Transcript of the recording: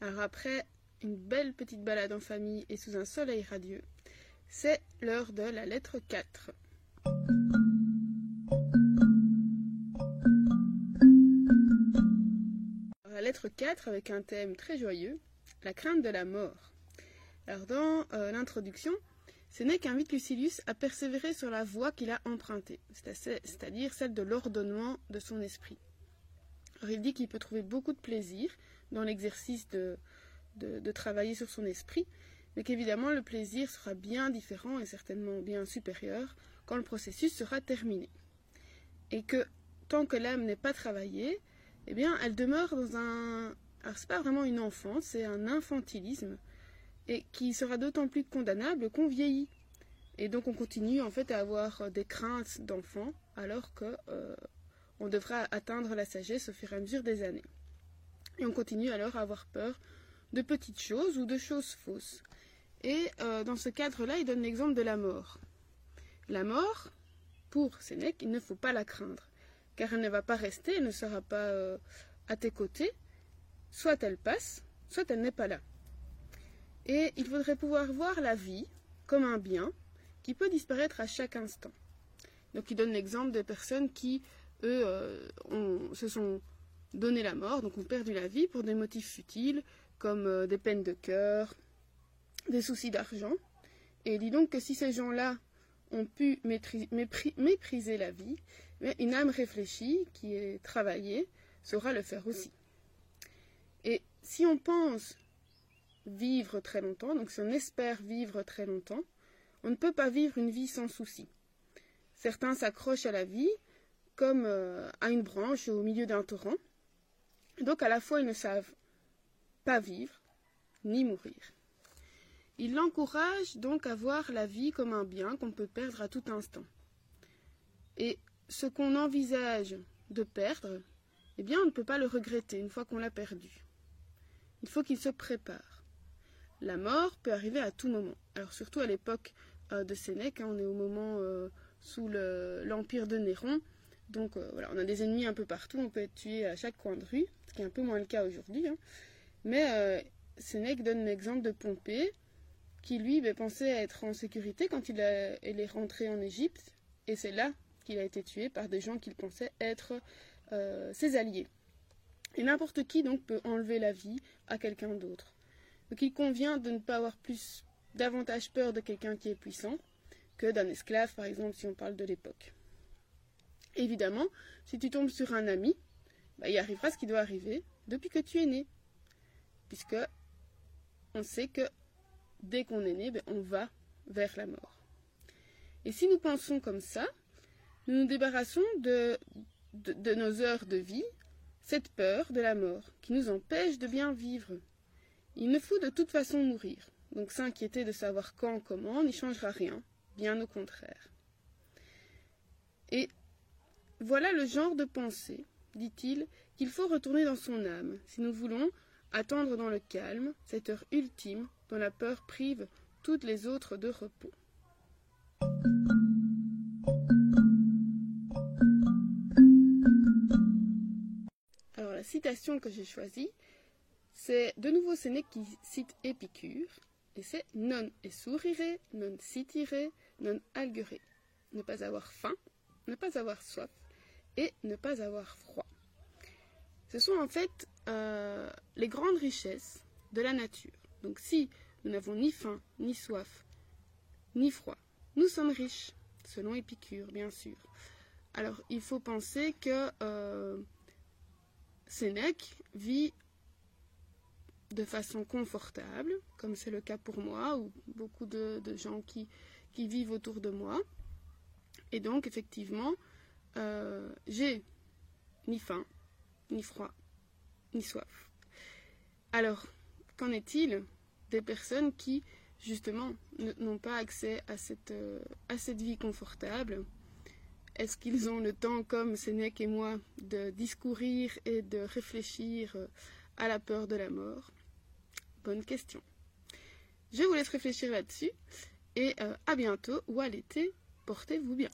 Alors après une belle petite balade en famille et sous un soleil radieux, c'est l'heure de la lettre 4. La lettre 4 avec un thème très joyeux, la crainte de la mort. Alors dans euh, l'introduction, Sénèque invite Lucilius à persévérer sur la voie qu'il a empruntée, c'est-à-dire celle de l'ordonnement de son esprit il dit qu'il peut trouver beaucoup de plaisir dans l'exercice de, travailler sur son esprit, mais qu'évidemment le plaisir sera bien différent et certainement bien supérieur quand le processus sera terminé. Et que tant que l'âme n'est pas travaillée, eh bien elle demeure dans un... Alors c'est pas vraiment une enfance, c'est un infantilisme, et qui sera d'autant plus condamnable qu'on vieillit. Et donc on continue en fait à avoir des craintes d'enfant alors que euh, on devra atteindre la sagesse au fur et à mesure des années. Et on continue alors à avoir peur de petites choses ou de choses fausses. Et euh, dans ce cadre-là, il donne l'exemple de la mort. La mort, pour Sénèque, il ne faut pas la craindre, car elle ne va pas rester, elle ne sera pas euh, à tes côtés. Soit elle passe, soit elle n'est pas là. Et il faudrait pouvoir voir la vie comme un bien qui peut disparaître à chaque instant. Donc il donne l'exemple des personnes qui eux euh, se sont donné la mort, donc ont perdu la vie pour des motifs futiles, comme euh, des peines de cœur, des soucis d'argent. Et dit donc que si ces gens-là ont pu mépriser la vie, une âme réfléchie, qui est travaillée, saura le faire aussi. Et si on pense vivre très longtemps, donc si on espère vivre très longtemps, on ne peut pas vivre une vie sans soucis. Certains s'accrochent à la vie comme euh, à une branche au milieu d'un torrent. Donc à la fois ils ne savent pas vivre ni mourir. Il l'encourage donc à voir la vie comme un bien qu'on peut perdre à tout instant. Et ce qu'on envisage de perdre, eh bien on ne peut pas le regretter une fois qu'on l'a perdu. Il faut qu'il se prépare. La mort peut arriver à tout moment. Alors surtout à l'époque euh, de Sénèque, hein, on est au moment euh, sous l'empire de Néron, donc euh, voilà, on a des ennemis un peu partout, on peut être tué à chaque coin de rue, ce qui est un peu moins le cas aujourd'hui. Hein. Mais euh, Sénèque donne l'exemple de Pompée, qui lui ben, pensait être en sécurité quand il, est rentré en Égypte, et c'est là qu'il a été tué par des gens qu'il pensait être euh, ses alliés. Et n'importe qui donc peut enlever la vie à quelqu'un d'autre. Donc il convient de ne pas avoir plus davantage peur de quelqu'un qui est puissant que d'un esclave, par exemple, si on parle de l'époque. Évidemment, si tu tombes sur un ami, bah, il arrivera ce qui doit arriver depuis que tu es né. Puisque on sait que dès qu'on est né, ben, on va vers la mort. Et si nous pensons comme ça, nous nous débarrassons de, de nos heures de vie, cette peur de la mort qui nous empêche de bien vivre. Il ne faut de toute façon mourir. Donc s'inquiéter de savoir quand, comment, n'y changera rien, bien au contraire. Et voilà le genre de pensée, dit-il, qu'il faut retourner dans son âme, si nous voulons attendre dans le calme cette heure ultime dont la peur prive toutes les autres de repos. Alors la citation que j'ai choisie, c'est de nouveau Sénèque qui cite Épicure, et c'est non sourire, non sitire, non alguere. Ne pas avoir faim, ne pas avoir soif, et ne pas avoir froid. Ce sont en fait euh, les grandes richesses de la nature. Donc si nous n'avons ni faim, ni soif, ni froid, nous sommes riches, selon Épicure, bien sûr. Alors il faut penser que euh, Sénèque vit de façon confortable, comme c'est le cas pour moi, ou beaucoup de, gens qui, qui, vivent autour de moi. Et donc, effectivement, euh, j'ai ni faim, ni froid, ni soif. Alors, qu'en est-il des personnes qui, justement, n'ont pas accès à cette, euh, à cette vie confortable? Est-ce qu'ils ont le temps, comme Sénèque et moi, de discourir et de réfléchir euh, à la peur de la mort? Bonne question. Je vous laisse réfléchir là-dessus et à bientôt ou à l'été. Portez-vous bien.